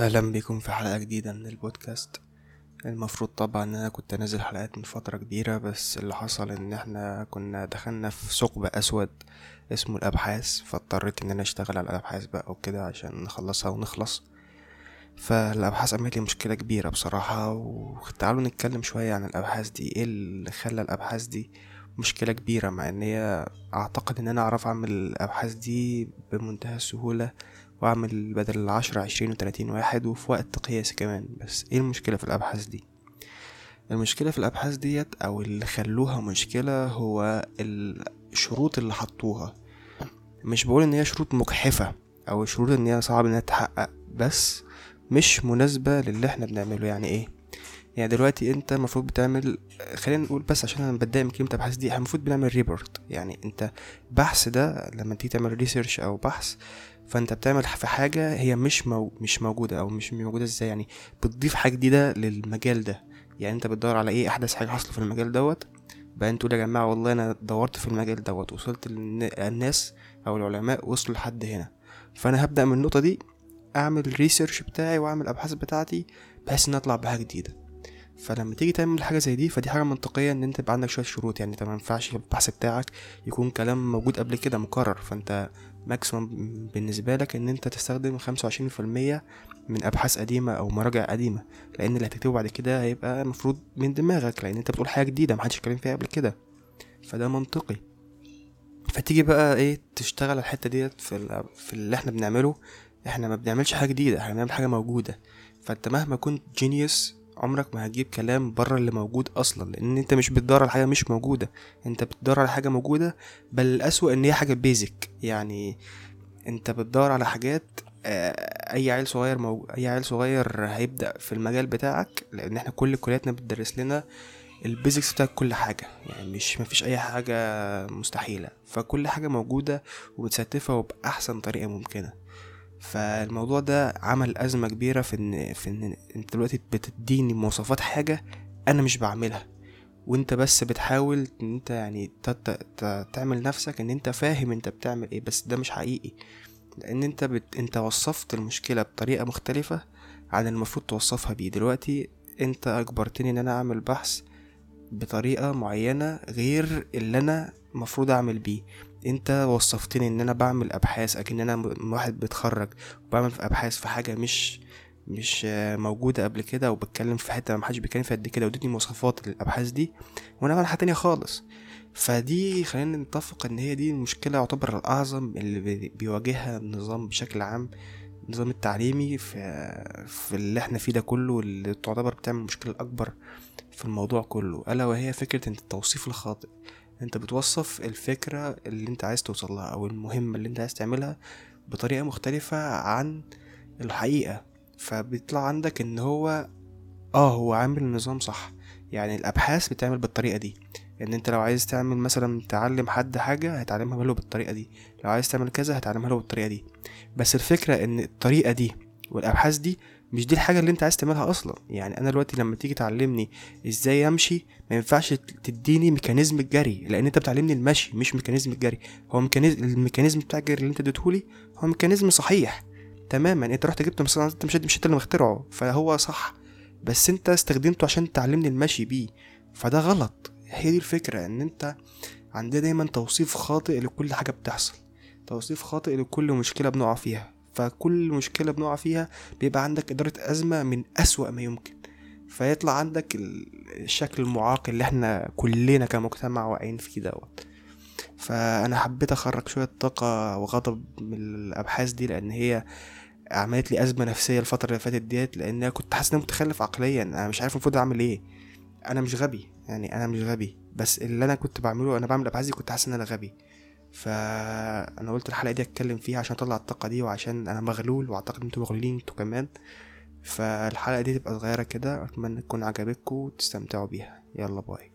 أهلا بكم في حلقة جديدة من البودكاست. المفروض طبعا إن أنا كنت انزل حلقات من فترة كبيرة بس اللي حصل إن إحنا كنا دخلنا في ثقب أسود اسمه الأبحاث فاضطريت إن أنا أشتغل على الأبحاث بقى وكده عشان نخلصها ونخلص. فالأبحاث عملت لي مشكلة كبيرة بصراحة وتعالوا نتكلم شوية عن الأبحاث دي. إيه اللي خلى الأبحاث دي مشكلة كبيرة؟ مع إن هي أعتقد إن أنا أعرف أعمل الأبحاث دي بمنتهى السهولة وأعمل بدل العشرة عشرين وتلاتين واحد وفي وقت قياسي كمان. بس إيه المشكلة في الأبحاث دي؟ المشكلة في الأبحاث ديت أو اللي خلوها مشكلة هو الشروط اللي حطوها. مش بقول إن هي شروط مجحفة أو شروط إن هي صعب إنها تتحقق بس مش مناسبة للي إحنا بنعمله. يعني إيه؟ يعني دلوقتي انت المفروض بتعمل خلينا نقول بس عشان أنا بتضايق من كلمة أبحاث دي إحنا المفروض بنعمل ريبورت يعني انت بحث ده لما تيجي تعمل research أو بحث فانت بتعمل في حاجة هي مش مو مش موجودة أو مش موجودة إزاي. يعني بتضيف حاجة جديدة للمجال ده. يعني انت بتدور على إيه أحدث حاجة حصلت في المجال دوت بقى أنتوا يا جماعة والله أنا دورت في المجال دوت وصلت للناس أو العلماء وصلوا لحد هنا. فأنا هبدأ من النقطة دي أعمل ال research بتاعي وأعمل الابحاث بتاعتي بحيث إن أطلع بحاجة جديدة. فلما تيجي تعمل حاجة زي دي فدي حاجة منطقية إن أنت يبقى عندك شوية شروط. يعني أنت ما ينفعش البحث بتاعك يكون كلام موجود قبل كده مكرر. فأنت ماكسيمم بالنسبة لك إن أنت تستخدم خمسة وعشرين في المية من أبحاث قديمة أو مراجع قديمة. لأن اللي هتكتبه بعد كده هيبقى المفروض من دماغك لأن أنت بتقول حاجة جديدة محدش اتكلم فيها قبل كده. فده منطقي. فتيجي بقى إيه تشتغل الحتة ديت في, في اللي إحنا بنعمله. إحنا ما بنعملش حاجة جديدة إحنا بنعمل حاجة موجودة. فأنت مهما كنت جينيوس عمرك ما هتجيب كلام بره اللي موجود أصلا لأن أنت مش بتدور على حاجة مش موجودة. أنت بتدور على حاجة موجودة بل الأسوأ إن هي حاجة بيزك يعني أنت بتدور على حاجات أي عيل صغير مو... أي عيل صغير هيبدأ في المجال بتاعك لأن إحنا كل كلياتنا بتدرس لنا البيزكس بتاعت كل حاجة. يعني مش مفيش أي حاجة مستحيلة. فكل حاجة موجودة ومتستفه وبأحسن طريقة ممكنة. فالموضوع ده عمل أزمة كبيرة في إن في إن أنت دلوقتي بتديني مواصفات حاجة أنا مش بعملها. وأنت بس بتحاول إن أنت يعني تعمل نفسك إن أنت فاهم أنت بتعمل إيه بس ده مش حقيقي. لأن أنت بت... أنت وصفت المشكلة بطريقة مختلفة عن المفروض توصفها بيه. دلوقتي أنت أجبرتني إن أنا أعمل بحث بطريقة معينة غير اللي أنا المفروض أعمل بيه. انت وصفتني ان أنا بعمل ابحاث اكن أنا واحد بيتخرج وبعمل في ابحاث في حاجة مش مش موجودة قبل كده وبتكلم في حتة محدش بيتكلم فيها قد كده وادتني مواصفات للأبحاث دي وأنا بعمل حاجة تانية خالص. فدي خلينا نتفق إن هي دي المشكلة يعتبر الأعظم اللي بيواجهها النظام بشكل عام النظام التعليمي في, في اللي إحنا فيه ده كله اللي تعتبر بتعمل مشكلة أكبر في الموضوع كله ألا وهي فكرة التوصيف الخاطئ. انت بتوصف الفكرة اللي انت عايز توصلها أو المهمة اللي انت عايز تعملها بطريقة مختلفة عن الحقيقة. فبيطلع عندك ان هو آه هو عامل النظام صح. يعني الابحاث بتعمل بالطريقة دي. ان انت لو عايز تعمل مثلا تعلم حد حاجة هتعلمها له بالطريقة دي. لو عايز تعمل كذا هتعلمها له بالطريقة دي. بس الفكرة ان الطريقة دي والابحاث دي مش دي الحاجة اللي انت عايز تعملها أصلا. يعني أنا دلوقتي لما تيجي تعلمني إزاي أمشي ما ينفعش تديني mechanism الجري لأن أنت بتعلمني المشي مش mechanism الجري هو mechanism ال mechanism بتاع الجري اللي أنت اديتهولي هو mechanism صحيح تماما. أنت رحت جبت مثلا أنت مش مش انت اللي مخترعه فهو صح. بس أنت استخدمته عشان تعلمني المشي بيه. فده غلط. هي دي الفكرة إن أنت عندنا دايما توصيف خاطئ لكل حاجة بتحصل. توصيف خاطئ لكل مشكلة بنقع فيها. فكل مشكلة بنقع فيها بيبقى عندك إدارة أزمة من أسوأ ما يمكن. فيطلع عندك الشكل المعاق اللي إحنا كلنا كمجتمع واقعين فيه دوت. فأنا حبيت أخرج شوية طاقة وغضب من الأبحاث دي لأن هي عملت لي أزمة نفسية الفترة اللي فاتت ديت لأن أنا كنت حاسس إن أنا متخلف عقليا. أنا مش عارف المفروض أعمل إيه. أنا مش غبي. يعني أنا مش غبي. بس اللي أنا كنت بعمله أنا بعمل الأبحاث دي كنت حاسس إن أنا غبي. فأنا قلت الحلقة دي أتكلم فيها عشان اطلع الطاقة دي وعشان أنا مغلول وأعتقد إنتوا مغلولين أنتوا كمان. فالحلقة دي تبقى صغيرة كده أتمنى تكون عجبتكم وتستمتعوا بيها. يلا باي.